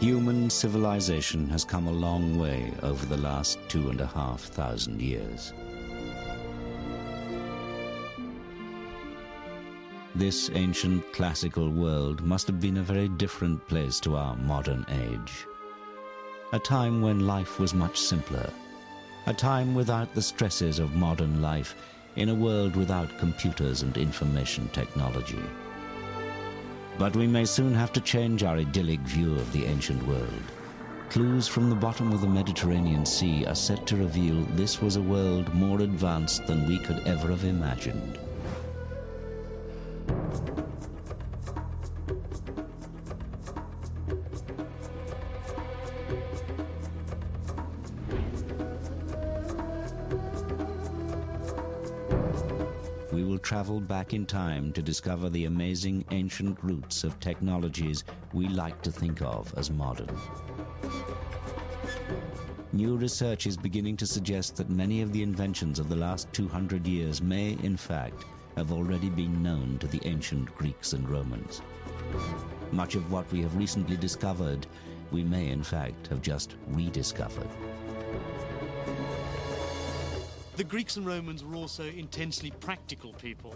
Human civilization has come a long way over the last two and a half thousand years. This ancient classical world must have been a very different place to our modern age. A time when life was much simpler. A time without the stresses of modern life in a world without computers and information technology. But we may soon have to change our idyllic view of the ancient world. Clues from the bottom of the Mediterranean Sea are set to reveal this was a world more advanced than we could ever have imagined. Back in time to discover the amazing ancient roots of technologies we like to think of as modern. New research is beginning to suggest that many of the inventions of the last 200 years may, in fact, have already been known to the ancient Greeks and Romans. Much of what we have recently discovered, we may, in fact, have just rediscovered. The Greeks and Romans were also intensely practical people.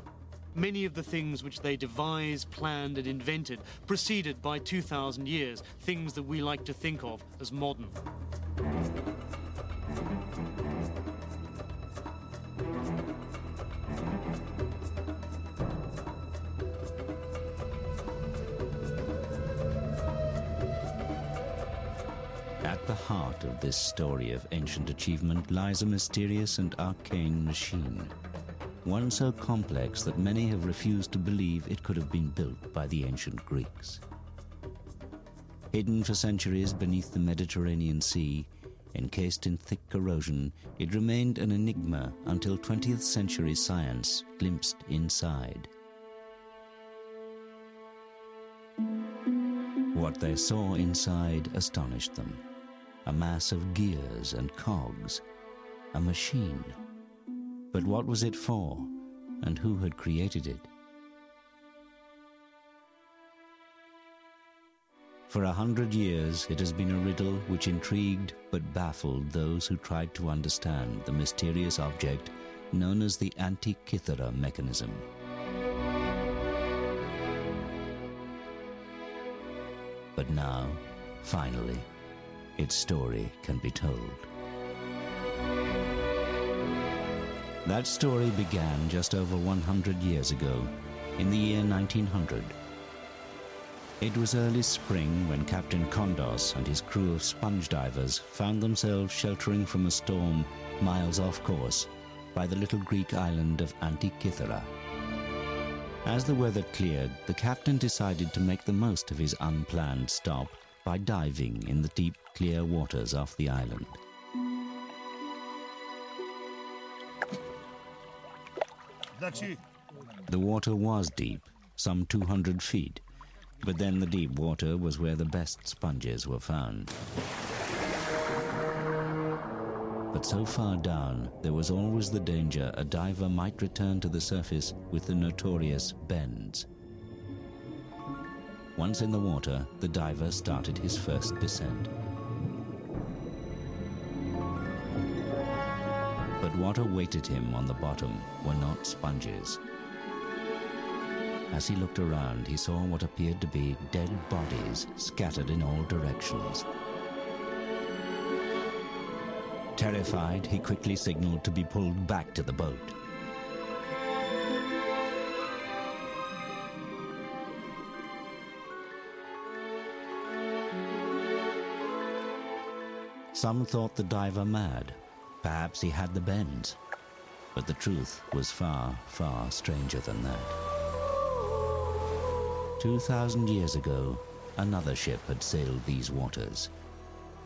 Many of the things which they devised, planned, and invented proceeded by 2,000 years, things that we like to think of as modern. At the heart of this story of ancient achievement lies a mysterious and arcane machine. One so complex that many have refused to believe it could have been built by the ancient Greeks. Hidden for centuries beneath the Mediterranean Sea, encased in thick corrosion, it remained an enigma until 20th century science glimpsed inside. What they saw inside astonished them a mass of gears and cogs, a machine. But what was it for, and who had created it? For a hundred years, it has been a riddle which intrigued but baffled those who tried to understand the mysterious object known as the Antikythera mechanism. But now, finally, its story can be told. That story began just over 100 years ago, in the year 1900. It was early spring when Captain Kondos and his crew of sponge divers found themselves sheltering from a storm miles off course by the little Greek island of Antikythera. As the weather cleared, the captain decided to make the most of his unplanned stop by diving in the deep, clear waters off the island. The water was deep, some 200 feet, but then the deep water was where the best sponges were found. But so far down, there was always the danger a diver might return to the surface with the notorious bends. Once in the water, the diver started his first descent. But what awaited him on the bottom were not sponges. As he looked around, he saw what appeared to be dead bodies scattered in all directions. Terrified, he quickly signaled to be pulled back to the boat. Some thought the diver mad. Perhaps he had the bends. But the truth was far, far stranger than that. Two thousand years ago, another ship had sailed these waters,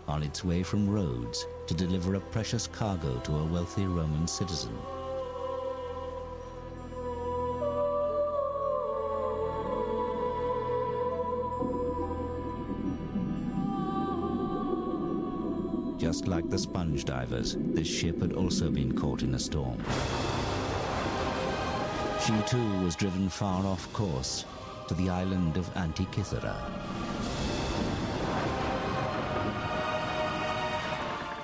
on its way from Rhodes to deliver a precious cargo to a wealthy Roman citizen. Just like the sponge divers, this ship had also been caught in a storm. She too was driven far off course to the island of Antikythera.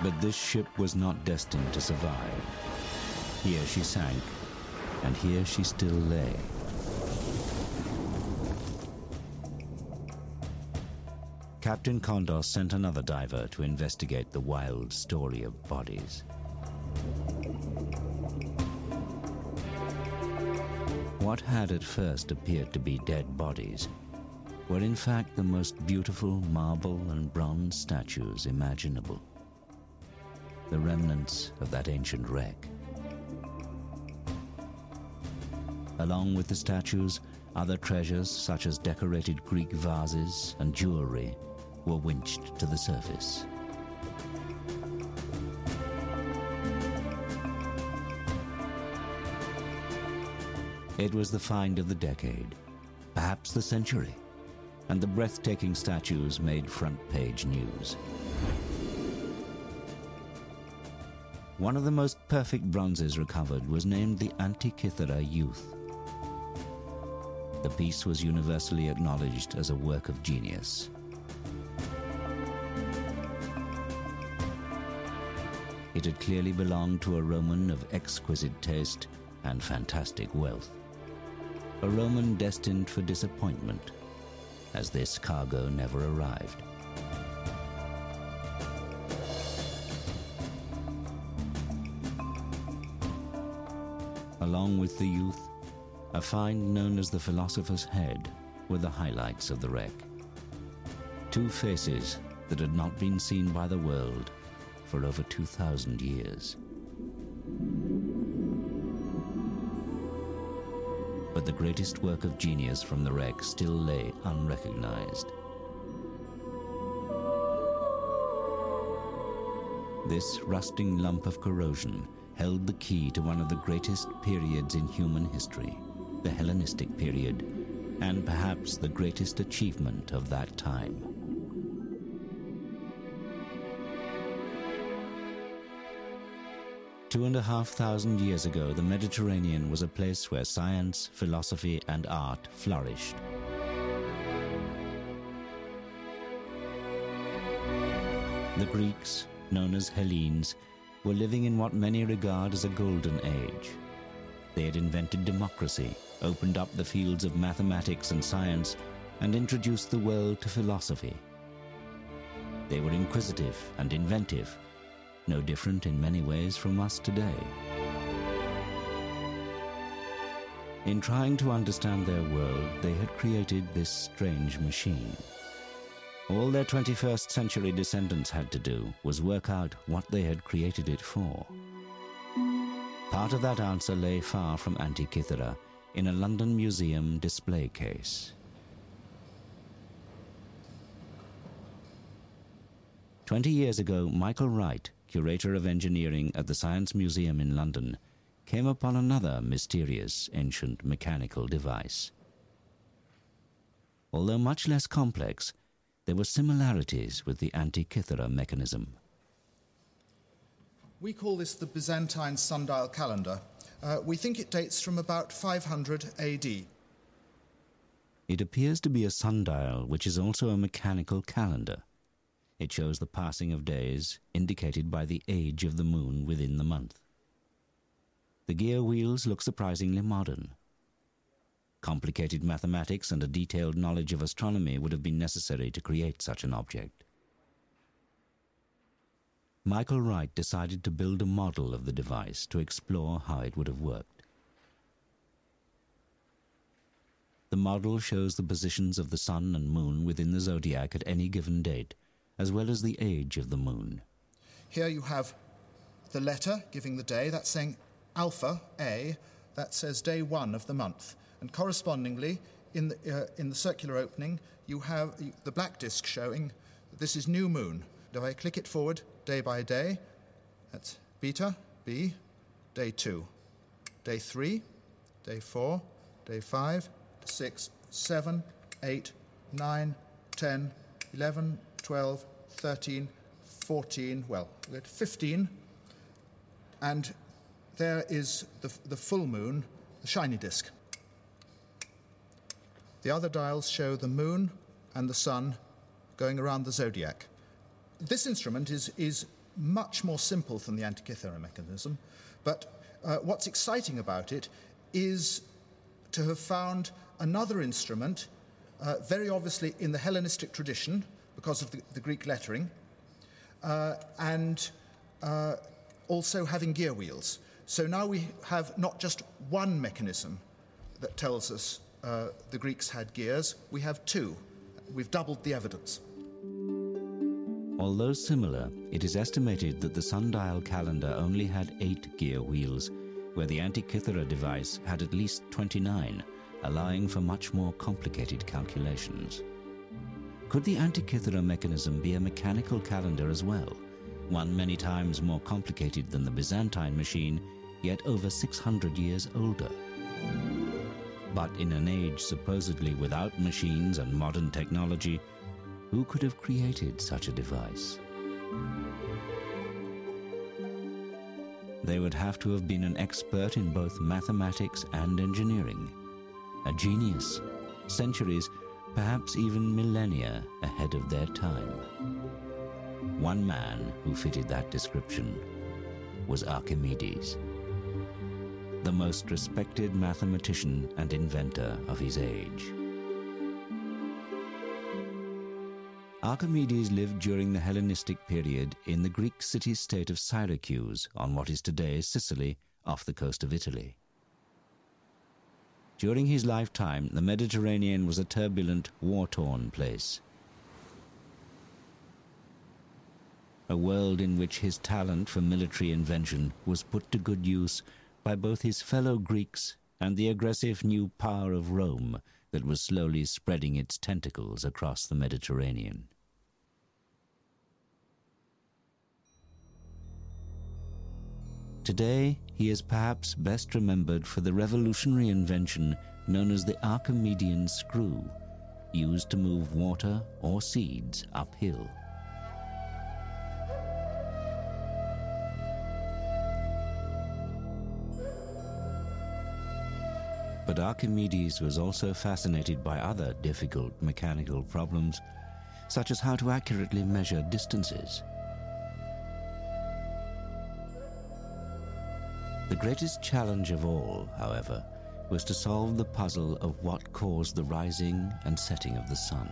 But this ship was not destined to survive. Here she sank, and here she still lay. Captain Kondos sent another diver to investigate the wild story of bodies. What had at first appeared to be dead bodies were in fact the most beautiful marble and bronze statues imaginable. The remnants of that ancient wreck. Along with the statues, other treasures such as decorated Greek vases and jewelry were winched to the surface. It was the find of the decade, perhaps the century, and the breathtaking statues made front page news. One of the most perfect bronzes recovered was named the Antikythera Youth. The piece was universally acknowledged as a work of genius. It had clearly belonged to a Roman of exquisite taste and fantastic wealth. A Roman destined for disappointment, as this cargo never arrived. Along with the youth, a find known as the Philosopher's Head were the highlights of the wreck. Two faces that had not been seen by the world for over 2,000 years. But the greatest work of genius from the wreck still lay unrecognized. This rusting lump of corrosion held the key to one of the greatest periods in human history, the Hellenistic period, and perhaps the greatest achievement of that time. Two and a half thousand years ago, the Mediterranean was a place where science, philosophy, and art flourished. The Greeks, known as Hellenes, were living in what many regard as a golden age. They had invented democracy, opened up the fields of mathematics and science, and introduced the world to philosophy. They were inquisitive and inventive, no different in many ways from us today. In trying to understand their world, they had created this strange machine. All their 21st century descendants had to do was work out what they had created it for. Part of that answer lay far from Antikythera in a London museum display case. Twenty years ago, Michael Wright curator of engineering at the Science Museum in London, came upon another mysterious ancient mechanical device. Although much less complex, there were similarities with the Antikythera mechanism. We call this the Byzantine sundial calendar. Uh, we think it dates from about 500 AD. It appears to be a sundial, which is also a mechanical calendar. It shows the passing of days, indicated by the age of the moon within the month. The gear wheels look surprisingly modern. Complicated mathematics and a detailed knowledge of astronomy would have been necessary to create such an object. Michael Wright decided to build a model of the device to explore how it would have worked. The model shows the positions of the sun and moon within the zodiac at any given date as well as the age of the moon. Here you have the letter giving the day, that's saying alpha, A, that says day one of the month. And correspondingly, in the, uh, in the circular opening, you have the black disk showing this is new moon. If I click it forward day by day, that's beta, B, day two, day three, day four, day five, six, seven, eight, nine, ten, eleven, 12, 13, 14, well, 15. And there is the, the full moon, the shiny disk. The other dials show the moon and the sun going around the zodiac. This instrument is, is much more simple than the Antikythera mechanism, but uh, what's exciting about it is to have found another instrument, uh, very obviously in the Hellenistic tradition because of the, the Greek lettering, uh, and uh, also having gear wheels. So now we have not just one mechanism that tells us uh, the Greeks had gears, we have two. We've doubled the evidence. Although similar, it is estimated that the sundial calendar only had eight gear wheels, where the Antikythera device had at least 29, allowing for much more complicated calculations. Could the Antikythera mechanism be a mechanical calendar as well, one many times more complicated than the Byzantine machine, yet over 600 years older? But in an age supposedly without machines and modern technology, who could have created such a device? They would have to have been an expert in both mathematics and engineering, a genius, centuries, perhaps even millennia ahead of their time. One man who fitted that description was Archimedes the most respected mathematician and inventor of his age. Archimedes lived during the Hellenistic period in the Greek city state of Syracuse on what is today Sicily off the coast of Italy. During his lifetime, the Mediterranean was a turbulent, war torn place. A world in which his talent for military invention was put to good use by both his fellow Greeks and the aggressive new power of Rome that was slowly spreading its tentacles across the Mediterranean. Today, he is perhaps best remembered for the revolutionary invention known as the Archimedean screw, used to move water or seeds uphill. But Archimedes was also fascinated by other difficult mechanical problems, such as how to accurately measure distances. The greatest challenge of all, however, was to solve the puzzle of what caused the rising and setting of the sun,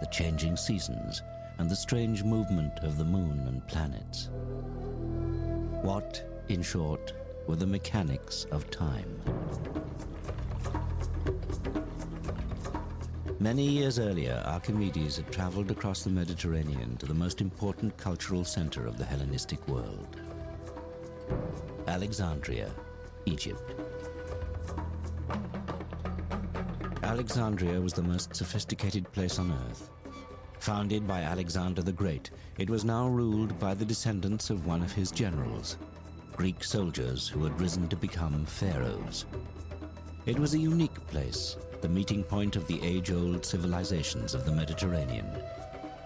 the changing seasons, and the strange movement of the moon and planets. What, in short, were the mechanics of time? Many years earlier, Archimedes had traveled across the Mediterranean to the most important cultural center of the Hellenistic world Alexandria, Egypt. Alexandria was the most sophisticated place on earth. Founded by Alexander the Great, it was now ruled by the descendants of one of his generals, Greek soldiers who had risen to become pharaohs. It was a unique place, the meeting point of the age old civilizations of the Mediterranean,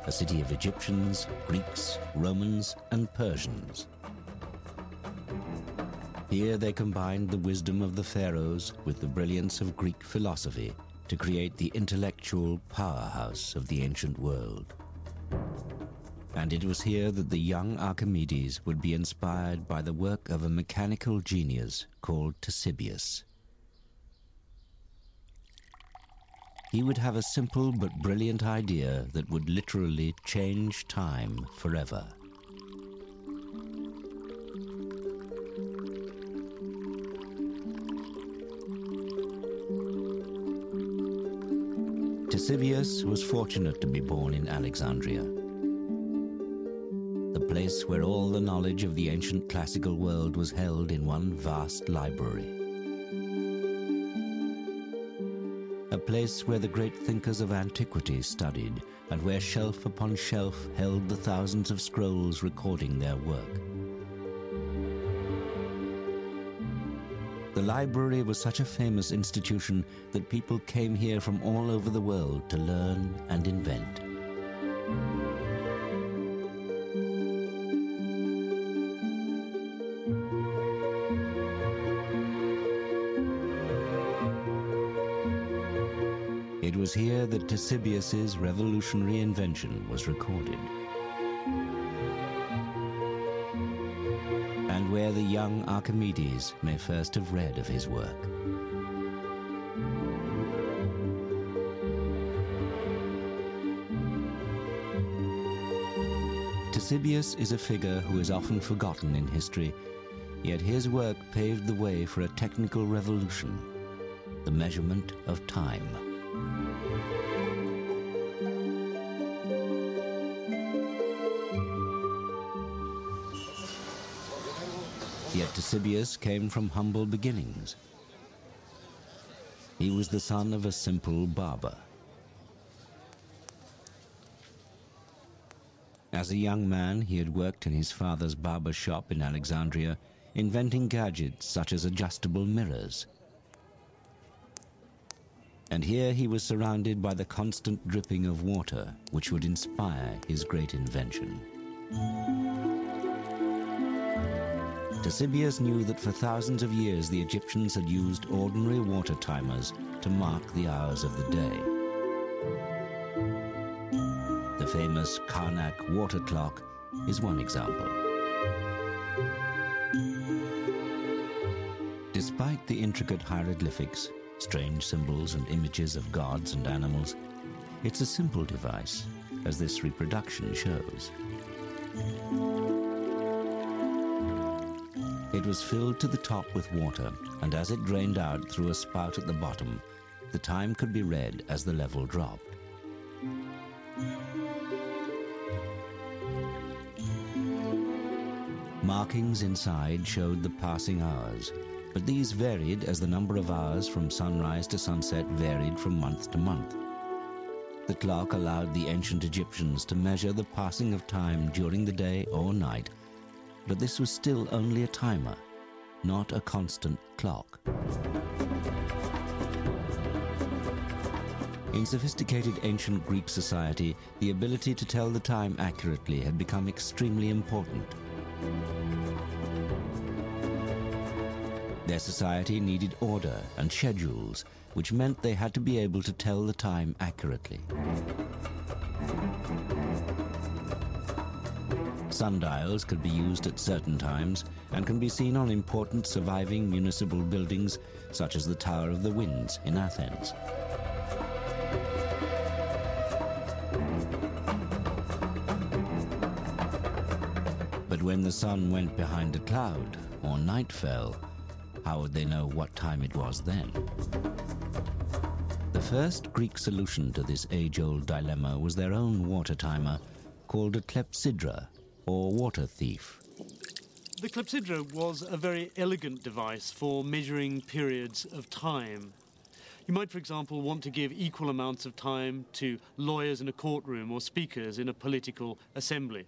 a city of Egyptians, Greeks, Romans, and Persians. Here they combined the wisdom of the pharaohs with the brilliance of Greek philosophy to create the intellectual powerhouse of the ancient world. And it was here that the young Archimedes would be inspired by the work of a mechanical genius called Ctesibius. he would have a simple but brilliant idea that would literally change time forever. Ctesibius was fortunate to be born in Alexandria, the place where all the knowledge of the ancient classical world was held in one vast library. a place where the great thinkers of antiquity studied, and where shelf upon shelf held the thousands of scrolls recording their work. Library was such a famous institution that people came here from all over the world to learn and invent. It was here that Ctesibius's revolutionary invention was recorded. Young Archimedes may first have read of his work. Ctesibius is a figure who is often forgotten in history, yet his work paved the way for a technical revolution, the measurement of time. Yet Ctesibius came from humble beginnings. He was the son of a simple barber. As a young man, he had worked in his father's barber shop in Alexandria, inventing gadgets such as adjustable mirrors. And here he was surrounded by the constant dripping of water, which would inspire his great invention. Ctesibius knew that for thousands of years the Egyptians had used ordinary water timers to mark the hours of the day. The famous Karnak water clock is one example. Despite the intricate hieroglyphics, strange symbols and images of gods and animals, it's a simple device, as this reproduction shows. It was filled to the top with water, and as it drained out through a spout at the bottom, the time could be read as the level dropped. Markings inside showed the passing hours, but these varied as the number of hours from sunrise to sunset varied from month to month. The clock allowed the ancient Egyptians to measure the passing of time during the day or night but this was still only a timer, not a constant clock. In sophisticated ancient Greek society, the ability to tell the time accurately had become extremely important. Their society needed order and schedules, which meant they had to be able to tell the time accurately. Sundials could be used at certain times and can be seen on important surviving municipal buildings such as the Tower of the Winds in Athens. But when the sun went behind a cloud or night fell, how would they know what time it was then? The first Greek solution to this age-old dilemma was their own water timer called a clepsydra or water thief. The clepsydra was a very elegant device for measuring periods of time. You might, for example, want to give equal amounts of time to lawyers in a courtroom or speakers in a political assembly.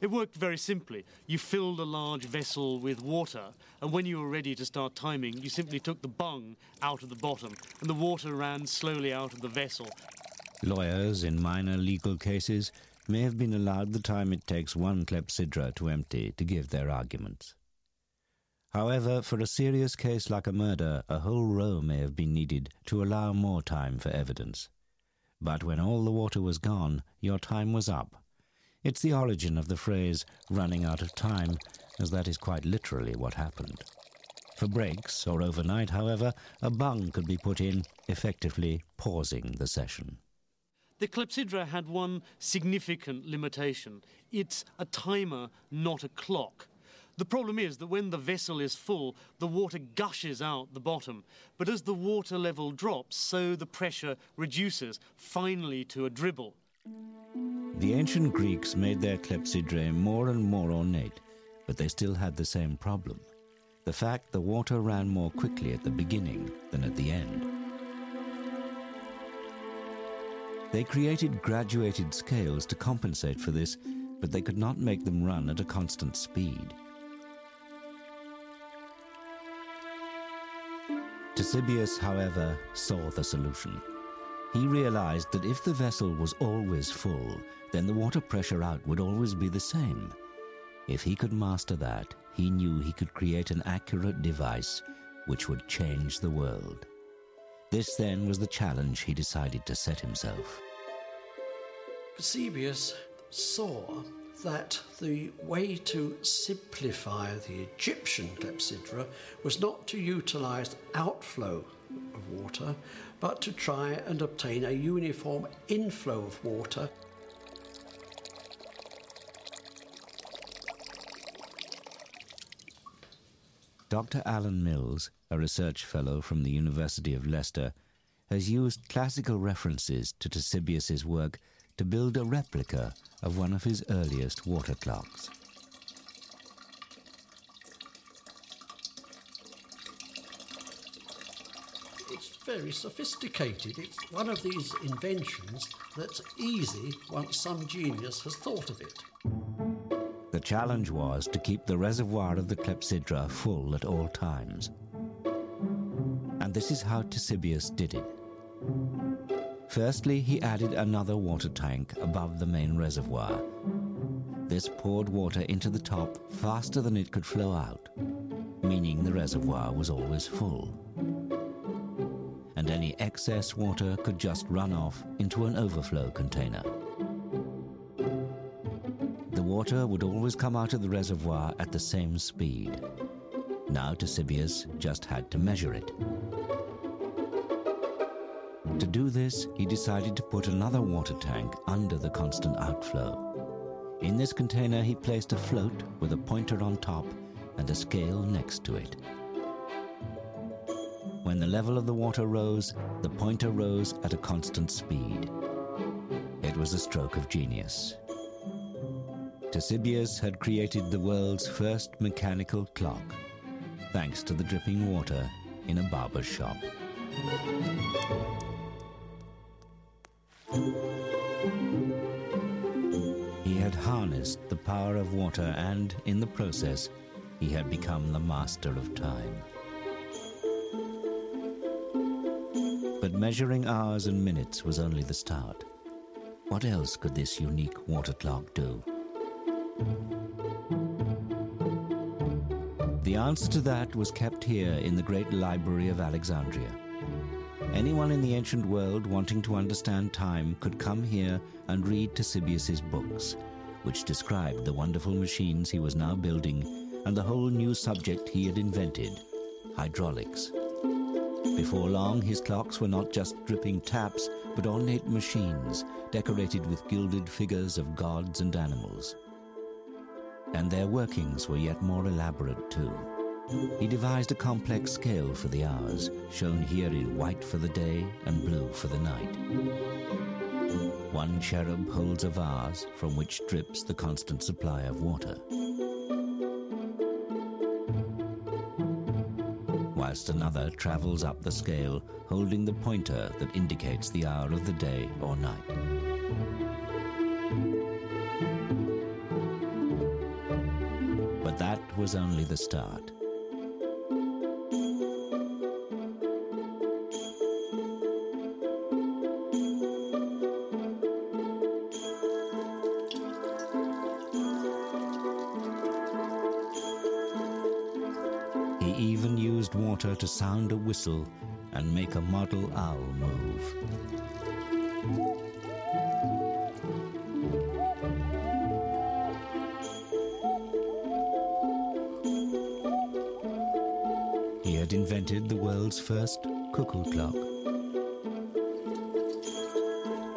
It worked very simply. You filled a large vessel with water, and when you were ready to start timing, you simply took the bung out of the bottom, and the water ran slowly out of the vessel. Lawyers in minor legal cases may have been allowed the time it takes one clepsydra to empty to give their arguments. However, for a serious case like a murder, a whole row may have been needed to allow more time for evidence. But when all the water was gone, your time was up. It's the origin of the phrase running out of time, as that is quite literally what happened. For breaks or overnight, however, a bung could be put in, effectively pausing the session. The clepsydra had one significant limitation. It's a timer, not a clock. The problem is that when the vessel is full, the water gushes out the bottom. But as the water level drops, so the pressure reduces, finally to a dribble. The ancient Greeks made their clepsydrae more and more ornate, but they still had the same problem. The fact the water ran more quickly at the beginning than at the end. They created graduated scales to compensate for this, but they could not make them run at a constant speed. Ctesibius, however, saw the solution. He realized that if the vessel was always full, then the water pressure out would always be the same. If he could master that, he knew he could create an accurate device which would change the world. This then was the challenge he decided to set himself. Ctesibius saw that the way to simplify the Egyptian clepsydra was not to utilize outflow of water, but to try and obtain a uniform inflow of water. Dr. Alan Mills, a research fellow from the University of Leicester, has used classical references to Ctesibius's work to build a replica of one of his earliest water clocks. It's very sophisticated. It's one of these inventions that's easy once some genius has thought of it. The challenge was to keep the reservoir of the clepsydra full at all times. And this is how Ctesibius did it. Firstly, he added another water tank above the main reservoir. This poured water into the top faster than it could flow out, meaning the reservoir was always full. And any excess water could just run off into an overflow container. Water would always come out of the reservoir at the same speed. Now Ctesibius just had to measure it. To do this, he decided to put another water tank under the constant outflow. In this container, he placed a float with a pointer on top and a scale next to it. When the level of the water rose, the pointer rose at a constant speed. It was a stroke of genius. Ctesibius had created the world's first mechanical clock, thanks to the dripping water in a barber's shop. He had harnessed the power of water and, in the process, he had become the master of time. But measuring hours and minutes was only the start. What else could this unique water clock do? The answer to that was kept here in the great library of Alexandria. Anyone in the ancient world wanting to understand time could come here and read Ctesibius's books, which described the wonderful machines he was now building and the whole new subject he had invented hydraulics. Before long, his clocks were not just dripping taps, but ornate machines decorated with gilded figures of gods and animals. And their workings were yet more elaborate, too. He devised a complex scale for the hours, shown here in white for the day and blue for the night. One cherub holds a vase from which drips the constant supply of water. Whilst another travels up the scale holding the pointer that indicates the hour of the day or night. Was only the start. He even used water to sound a whistle and make a model owl move. Invented the world's first cuckoo clock.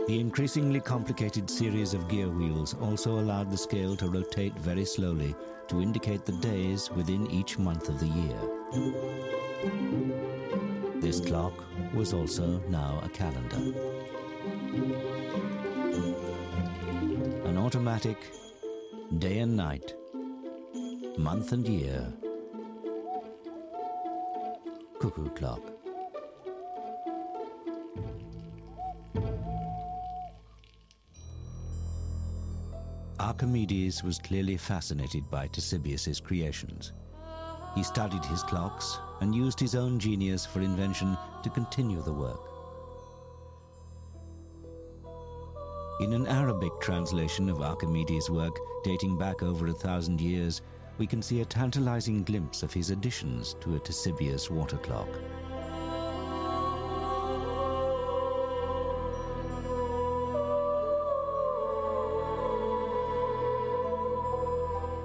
The increasingly complicated series of gear wheels also allowed the scale to rotate very slowly to indicate the days within each month of the year. This clock was also now a calendar. An automatic day and night, month and year, cuckoo clock. Archimedes was clearly fascinated by Ctesibius's creations. He studied his clocks and used his own genius for invention to continue the work. In an Arabic translation of Archimedes' work dating back over a thousand years, we can see a tantalizing glimpse of his additions to a Ctesibius water clock.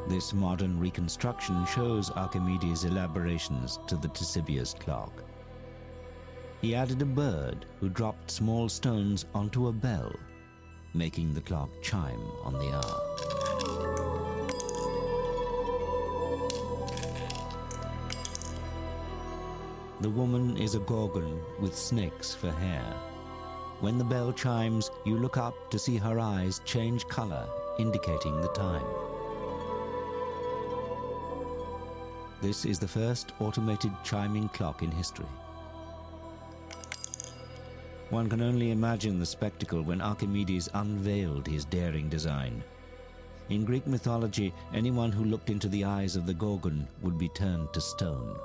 This modern reconstruction shows Archimedes' elaborations to the Ctesibius clock. He added a bird who dropped small stones onto a bell, making the clock chime on the hour. The woman is a gorgon with snakes for hair. When the bell chimes, you look up to see her eyes change color, indicating the time. This is the first automated chiming clock in history. One can only imagine the spectacle when Archimedes unveiled his daring design. In Greek mythology, anyone who looked into the eyes of the Gorgon would be turned to stone.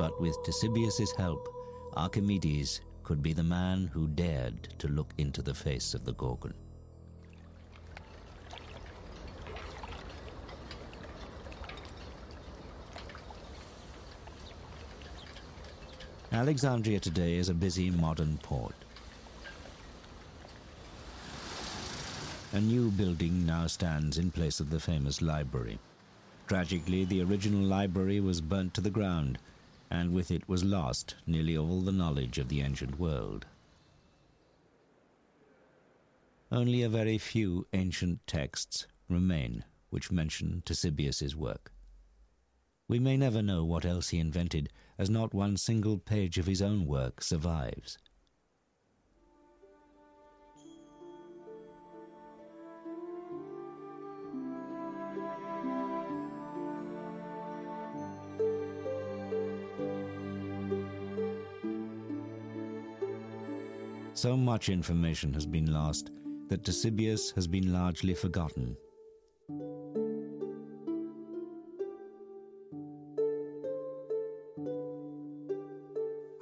But with Ctesibius' help, Archimedes could be the man who dared to look into the face of the Gorgon. Alexandria today is a busy modern port. A new building now stands in place of the famous library. Tragically, the original library was burnt to the ground, and with it was lost nearly all the knowledge of the ancient world. Only a very few ancient texts remain which mention Ctesibius's work. We may never know what else he invented, as not one single page of his own work survives. So much information has been lost that Ctesibius has been largely forgotten.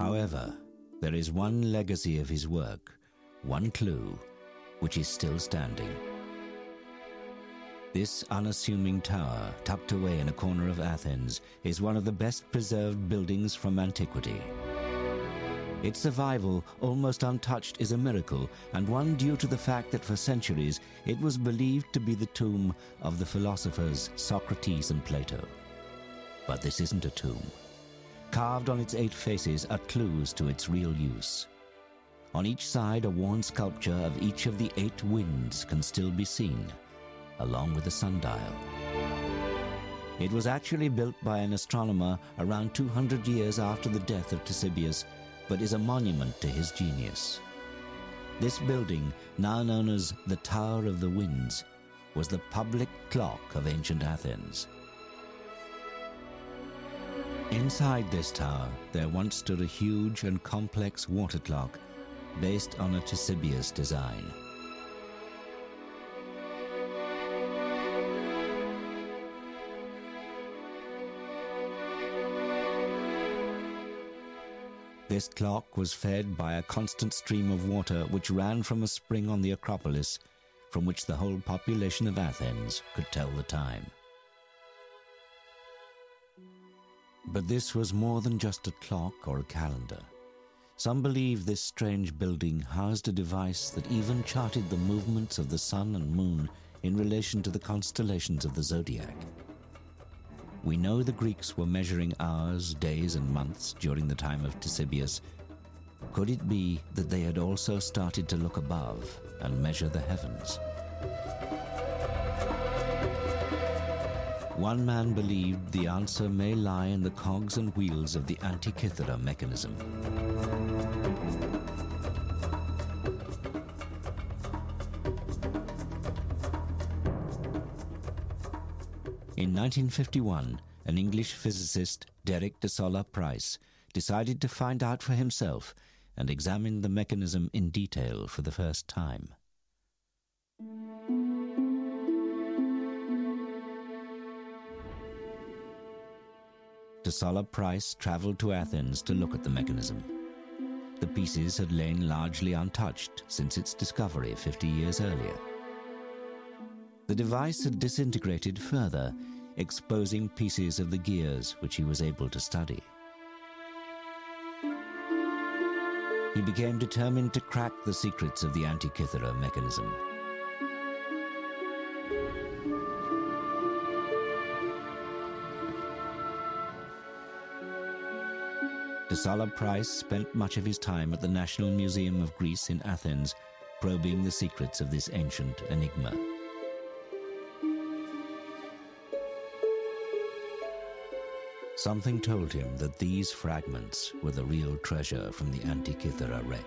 However, there is one legacy of his work, one clue, which is still standing. This unassuming tower, tucked away in a corner of Athens, is one of the best preserved buildings from antiquity. Its survival, almost untouched, is a miracle, and one due to the fact that for centuries it was believed to be the tomb of the philosophers Socrates and Plato. But this isn't a tomb. Carved on its eight faces are clues to its real use. On each side, a worn sculpture of each of the eight winds can still be seen, along with a sundial. It was actually built by an astronomer around 200 years after the death of Ctesibius, but is a monument to his genius. This building, now known as the Tower of the Winds, was the public clock of ancient Athens. Inside this tower, there once stood a huge and complex water clock based on a Ctesibius design. This clock was fed by a constant stream of water which ran from a spring on the Acropolis, from which the whole population of Athens could tell the time. But this was more than just a clock or a calendar. Some believe this strange building housed a device that even charted the movements of the sun and moon in relation to the constellations of the zodiac. We know the Greeks were measuring hours, days, and months during the time of Ctesibius. Could it be that they had also started to look above and measure the heavens? One man believed the answer may lie in the cogs and wheels of the Antikythera mechanism. 1951, an English physicist, Derek de Solla Price, decided to find out for himself and examine the mechanism in detail for the first time. De Solla Price traveled to Athens to look at the mechanism. The pieces had lain largely untouched since its discovery 50 years earlier. The device had disintegrated further, exposing pieces of the gears which he was able to study. He became determined to crack the secrets of the Antikythera mechanism. De Solla Price spent much of his time at the National Museum of Greece in Athens, probing the secrets of this ancient enigma. Something told him that these fragments were the real treasure from the Antikythera wreck.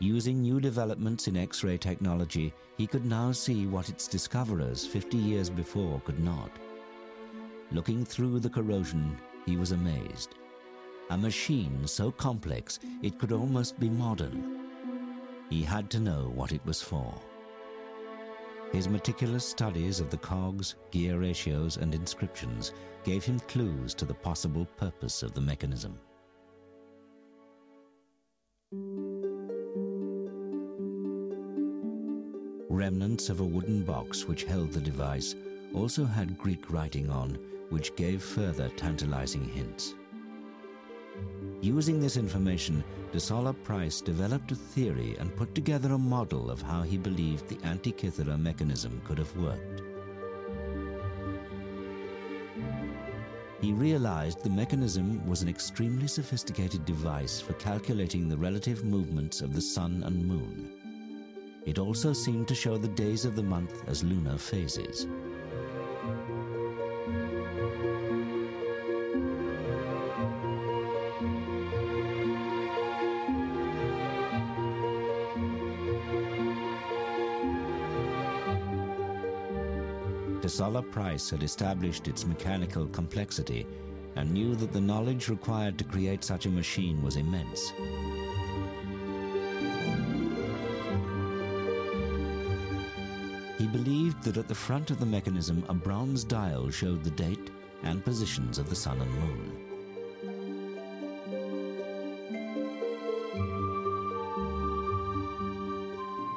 Using new developments in X ray technology, he could now see what its discoverers 50 years before could not. Looking through the corrosion, he was amazed. A machine so complex it could almost be modern. He had to know what it was for. His meticulous studies of the cogs, gear ratios, and inscriptions gave him clues to the possible purpose of the mechanism. Remnants of a wooden box which held the device also had Greek writing on, which gave further tantalizing hints. Using this information, De Solla Price developed a theory and put together a model of how he believed the Antikythera mechanism could have worked. He realized the mechanism was an extremely sophisticated device for calculating the relative movements of the sun and moon. It also seemed to show the days of the month as lunar phases. Price had established its mechanical complexity and knew that the knowledge required to create such a machine was immense. He believed that at the front of the mechanism a bronze dial showed the date and positions of the sun and moon.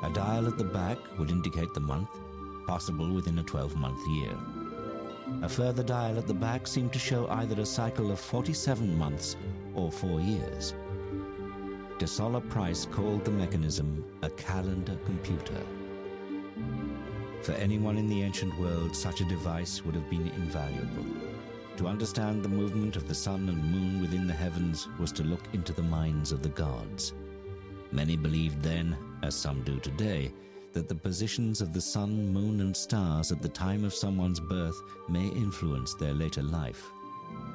A dial at the back would indicate the month, possible within a 12 month year. A further dial at the back seemed to show either a cycle of 47 months or four years. De Solla Price called the mechanism a calendar computer. For anyone in the ancient world, such a device would have been invaluable. To understand the movement of the sun and moon within the heavens was to look into the minds of the gods. Many believed then, as some do today, that the positions of the sun, moon, and stars at the time of someone's birth may influence their later life.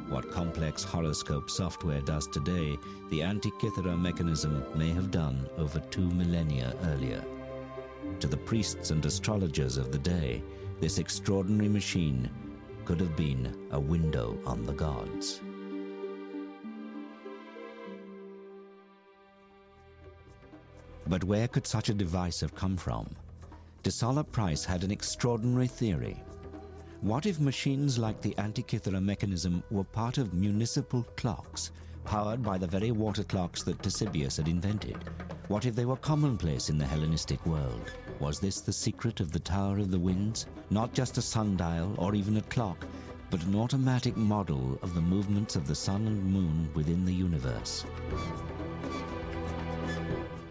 What complex horoscope software does today, the Antikythera mechanism may have done over two millennia earlier. To the priests and astrologers of the day, this extraordinary machine could have been a window on the gods. But where could such a device have come from? De Solla Price had an extraordinary theory. What if machines like the Antikythera mechanism were part of municipal clocks, powered by the very water clocks that Ctesibius had invented? What if they were commonplace in the Hellenistic world? Was this the secret of the Tower of the Winds? Not just a sundial or even a clock, but an automatic model of the movements of the sun and moon within the universe.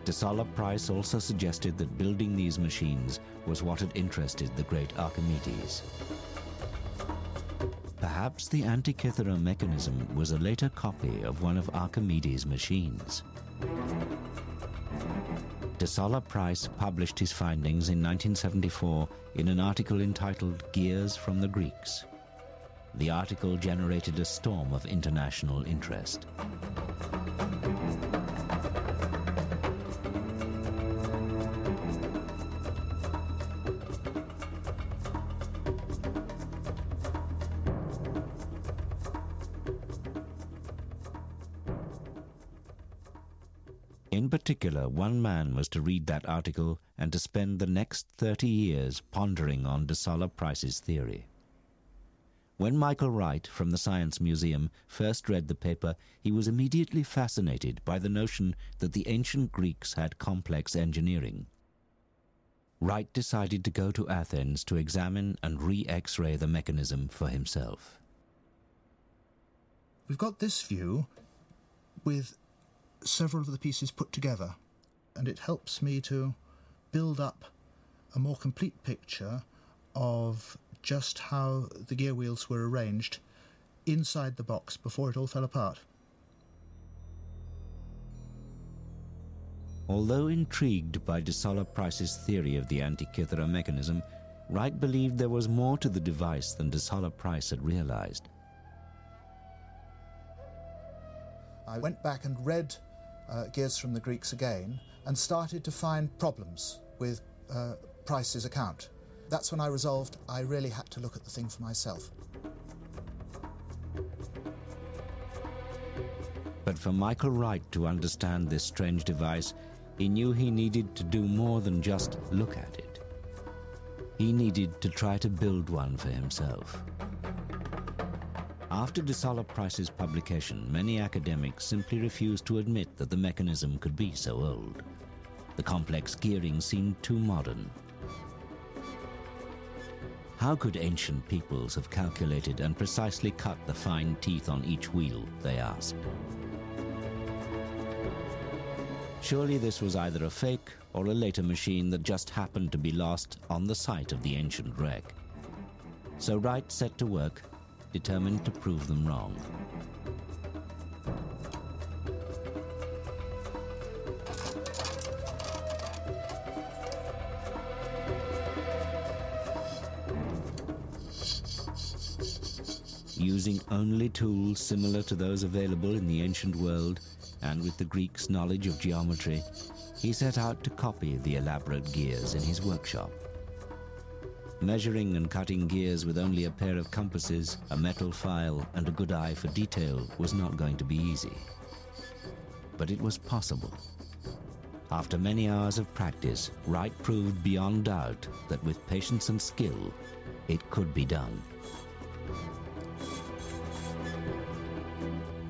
De Solla Price also suggested that building these machines was what had interested the great Archimedes. Perhaps the Antikythera mechanism was a later copy of one of Archimedes' machines. De Solla Price published his findings in 1974 in an article entitled Gears from the Greeks. The article generated a storm of international interest. Particular, one man was to read that article and to spend the next 30 years pondering on de Desala Price's theory. When Michael Wright from the Science Museum first read the paper, he was immediately fascinated by the notion that the ancient Greeks had complex engineering. Wright decided to go to Athens to examine and re x ray the mechanism for himself. We've got this view with several of the pieces put together, and it helps me to build up a more complete picture of just how the gear wheels were arranged inside the box before it all fell apart. Although intrigued by de Solla Price's theory of the Antikythera mechanism, Wright believed there was more to the device than de Solla Price had realized. I went back and read uh, Gears from the Greeks again and started to find problems with uh, Price's account. That's when I resolved I really had to look at the thing for myself. But for Michael Wright to understand this strange device, he knew he needed to do more than just look at it. He needed to try to build one for himself. After De Solla Price's publication, many academics simply refused to admit that the mechanism could be so old. The complex gearing seemed too modern. How could ancient peoples have calculated and precisely cut the fine teeth on each wheel, they asked. Surely this was either a fake or a later machine that just happened to be lost on the site of the ancient wreck. So Wright set to work, determined to prove them wrong. Using only tools similar to those available in the ancient world, and with the Greeks' knowledge of geometry, he set out to copy the elaborate gears in his workshop. Measuring and cutting gears with only a pair of compasses, a metal file, and a good eye for detail was not going to be easy. But it was possible. After many hours of practice, Wright proved beyond doubt that with patience and skill, it could be done.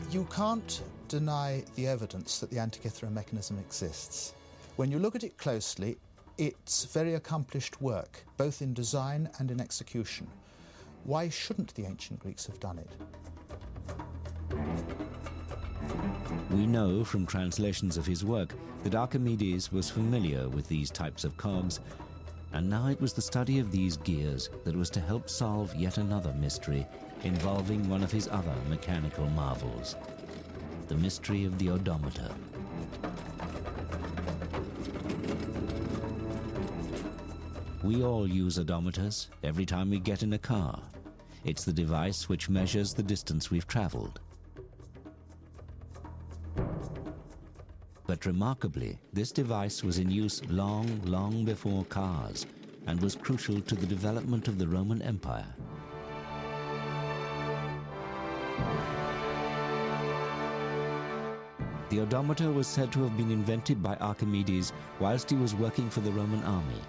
You can't deny the evidence that the Antikythera mechanism exists. When you look at it closely, it's very accomplished work, both in design and in execution. Why shouldn't the ancient Greeks have done it? We know from translations of his work that Archimedes was familiar with these types of cogs, and now it was the study of these gears that was to help solve yet another mystery involving one of his other mechanical marvels the mystery of the odometer. We all use odometers every time we get in a car. It's the device which measures the distance we've traveled. But remarkably, this device was in use long, long before cars and was crucial to the development of the Roman Empire. The odometer was said to have been invented by Archimedes whilst he was working for the Roman army.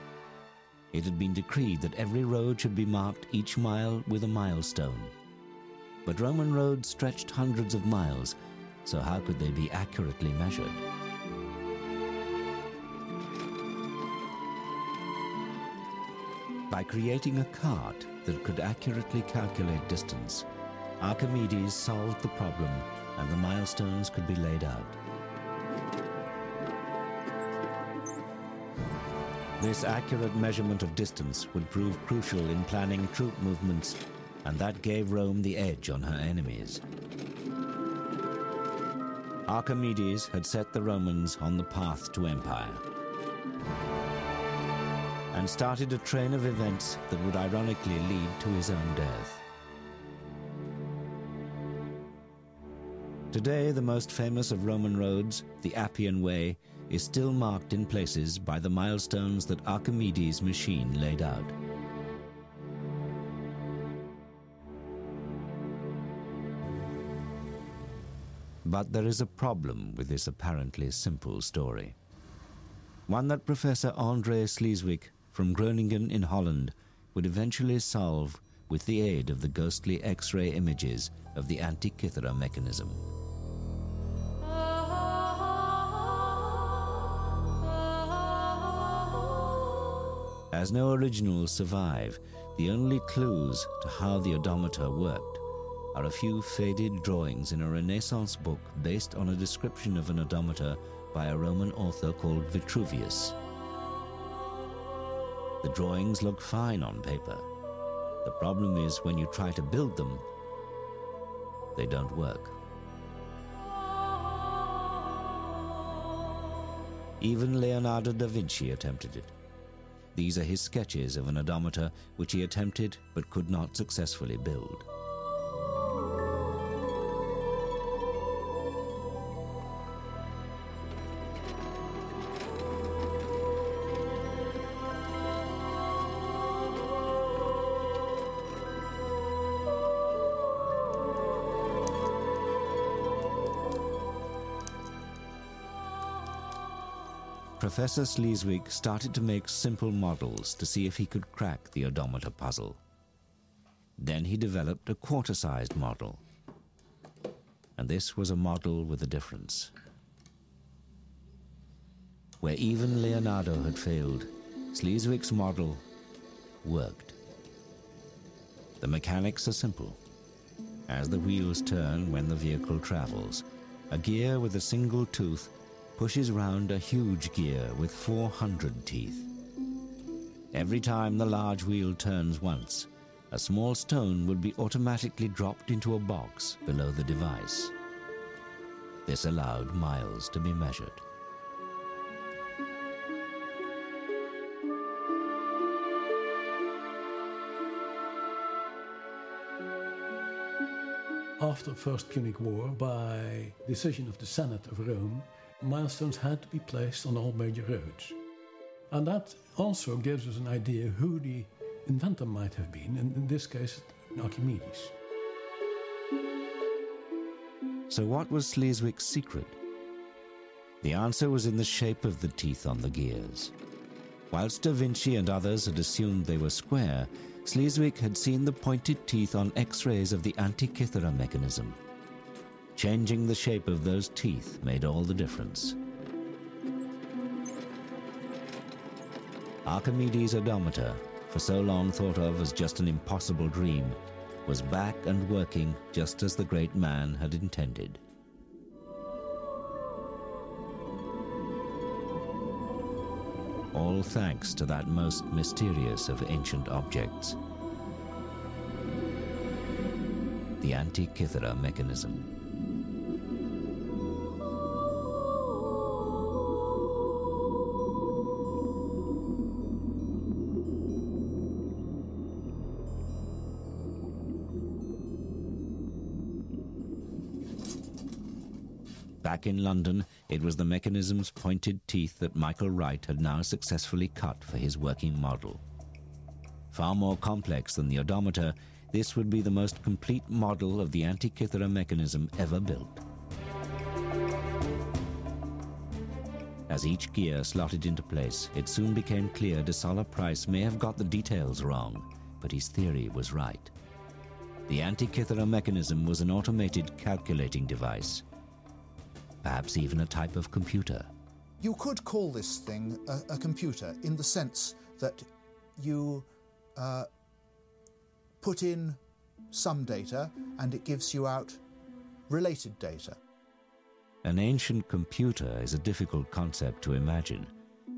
It had been decreed that every road should be marked each mile with a milestone. But Roman roads stretched hundreds of miles, so how could they be accurately measured? By creating a cart that could accurately calculate distance, Archimedes solved the problem and the milestones could be laid out. This accurate measurement of distance would prove crucial in planning troop movements, and that gave Rome the edge on her enemies. Archimedes had set the Romans on the path to empire and started a train of events that would ironically lead to his own death. Today, the most famous of Roman roads, the Appian Way, is still marked in places by the milestones that Archimedes' machine laid out. But there is a problem with this apparently simple story. One that Professor Andre Sleeswyk from Groningen in Holland would eventually solve with the aid of the ghostly X-ray images of the Antikythera mechanism. As no originals survive, the only clues to how the odometer worked are a few faded drawings in a Renaissance book based on a description of an odometer by a Roman author called Vitruvius. The drawings look fine on paper. The problem is when you try to build them, they don't work. Even Leonardo da Vinci attempted it. These are his sketches of an odometer which he attempted but could not successfully build. Professor Sleeswyk started to make simple models to see if he could crack the odometer puzzle. Then he developed a quarter-sized model. And this was a model with a difference. Where even Leonardo had failed, Sleeswyk's model worked. The mechanics are simple. As the wheels turn when the vehicle travels, a gear with a single tooth pushes round a huge gear with 400 teeth. Every time the large wheel turns once, a small stone would be automatically dropped into a box below the device. This allowed miles to be measured. After the First Punic War, by decision of the Senate of Rome, milestones had to be placed on all major roads. And that also gives us an idea who the inventor might have been, and in this case, Archimedes. So, what was Sleeswyk's secret? The answer was in the shape of the teeth on the gears. Whilst Da Vinci and others had assumed they were square, Sleeswyk had seen the pointed teeth on X rays of the Antikythera mechanism. Changing the shape of those teeth made all the difference. Archimedes' odometer, for so long thought of as just an impossible dream, was back and working just as the great man had intended. All thanks to that most mysterious of ancient objects, the Antikythera mechanism. Back in London, it was the mechanism's pointed teeth that Michael Wright had now successfully cut for his working model. Far more complex than the odometer, this would be the most complete model of the Antikythera mechanism ever built. As each gear slotted into place, it soon became clear De Solla Price may have got the details wrong, but his theory was right. The Antikythera mechanism was an automated calculating device perhaps even a type of computer. You could call this thing a, a computer in the sense that you uh, put in some data and it gives you out related data. An ancient computer is a difficult concept to imagine,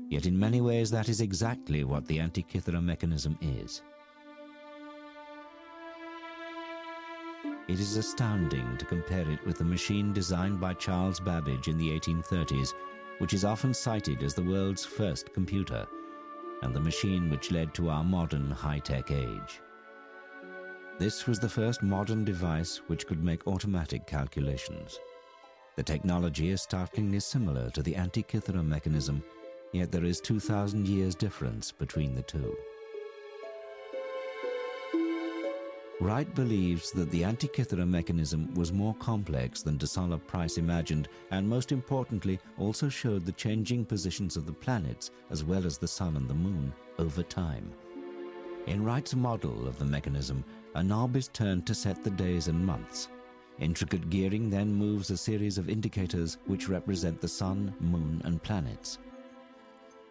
yet in many ways that is exactly what the Antikythera mechanism is. It is astounding to compare it with the machine designed by Charles Babbage in the 1830s, which is often cited as the world's first computer, and the machine which led to our modern high tech age. This was the first modern device which could make automatic calculations. The technology is startlingly similar to the Antikythera mechanism, yet there is 2,000 years difference between the two. Wright believes that the Antikythera mechanism was more complex than De Solla Price imagined, and most importantly, also showed the changing positions of the planets, as well as the Sun and the Moon, over time. In Wright's model of the mechanism, a knob is turned to set the days and months. Intricate gearing then moves a series of indicators which represent the Sun, Moon, and planets.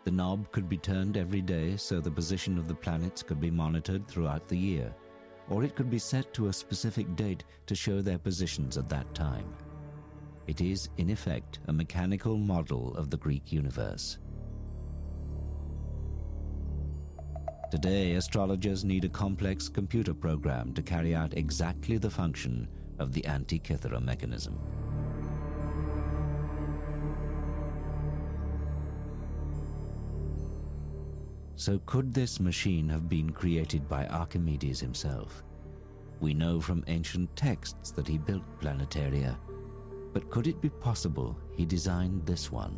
The knob could be turned every day so the position of the planets could be monitored throughout the year or it could be set to a specific date to show their positions at that time. It is, in effect, a mechanical model of the Greek universe. Today, astrologers need a complex computer program to carry out exactly the function of the Antikythera mechanism. So could this machine have been created by Archimedes himself? We know from ancient texts that he built planetaria, but could it be possible he designed this one?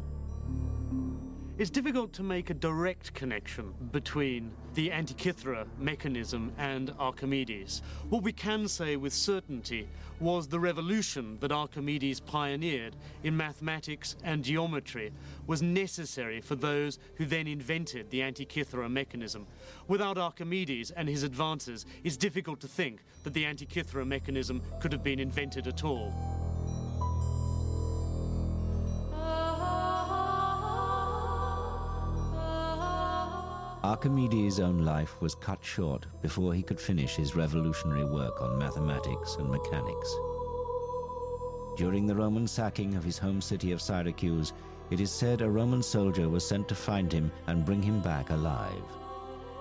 It's difficult to make a direct connection between the Antikythera mechanism and Archimedes. What we can say with certainty was the revolution that Archimedes pioneered in mathematics and geometry was necessary for those who then invented the Antikythera mechanism. Without Archimedes and his advances, it's difficult to think that the Antikythera mechanism could have been invented at all. Archimedes' own life was cut short before he could finish his revolutionary work on mathematics and mechanics. During the Roman sacking of his home city of Syracuse, it is said a Roman soldier was sent to find him and bring him back alive.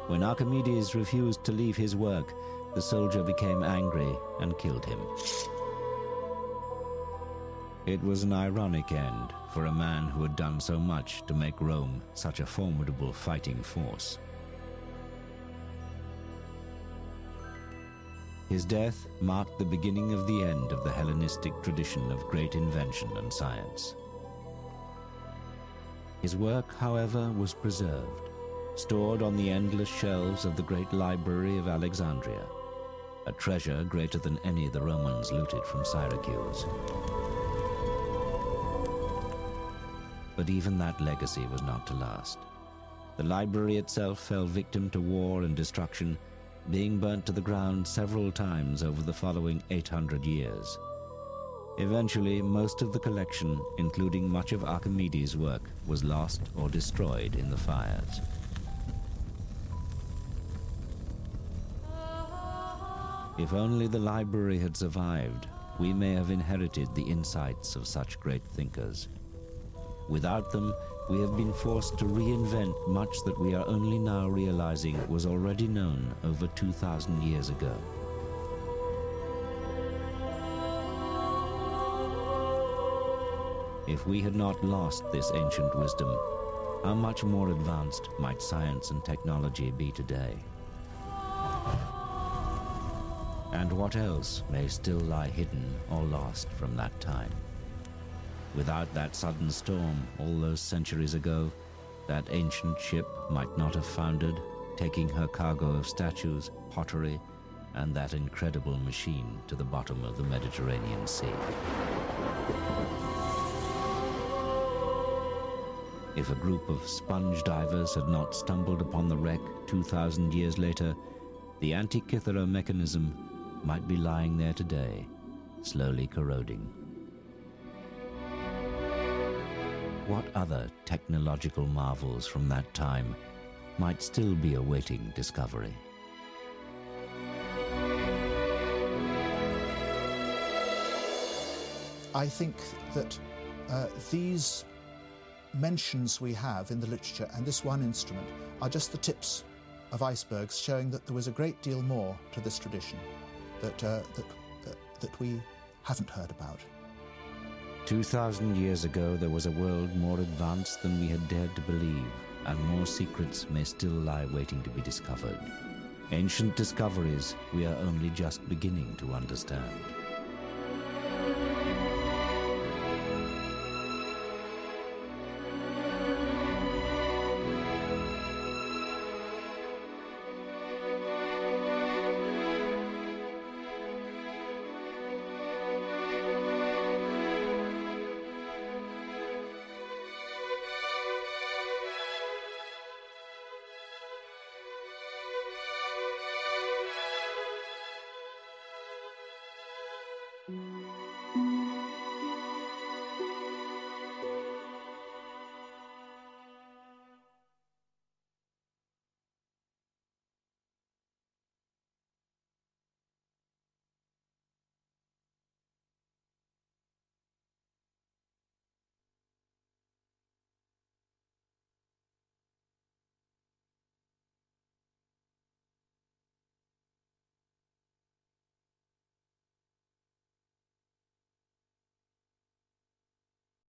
When Archimedes refused to leave his work, the soldier became angry and killed him. It was an ironic end for a man who had done so much to make Rome such a formidable fighting force. His death marked the beginning of the end of the Hellenistic tradition of great invention and science. His work, however, was preserved, stored on the endless shelves of the great library of Alexandria, a treasure greater than any the Romans looted from Syracuse. But even that legacy was not to last. The library itself fell victim to war and destruction, being burnt to the ground several times over the following 800 years. Eventually, most of the collection, including much of Archimedes' work, was lost or destroyed in the fires. If only the library had survived, we may have inherited the insights of such great thinkers. Without them, we have been forced to reinvent much that we are only now realizing was already known over 2,000 years ago. If we had not lost this ancient wisdom, how much more advanced might science and technology be today? And what else may still lie hidden or lost from that time? Without that sudden storm all those centuries ago, that ancient ship might not have foundered, taking her cargo of statues, pottery, and that incredible machine to the bottom of the Mediterranean Sea. If a group of sponge divers had not stumbled upon the wreck 2,000 years later, the Antikythera mechanism might be lying there today, slowly corroding. What other technological marvels from that time might still be awaiting discovery. I think that uh, these mentions we have in the literature and this one instrument are just the tips of icebergs showing that there was a great deal more to this tradition that, uh, that, uh, that we haven't heard about. 2,000 years ago, there was a world more advanced than we had dared to believe, and more secrets may still lie waiting to be discovered. Ancient discoveries we are only just beginning to understand.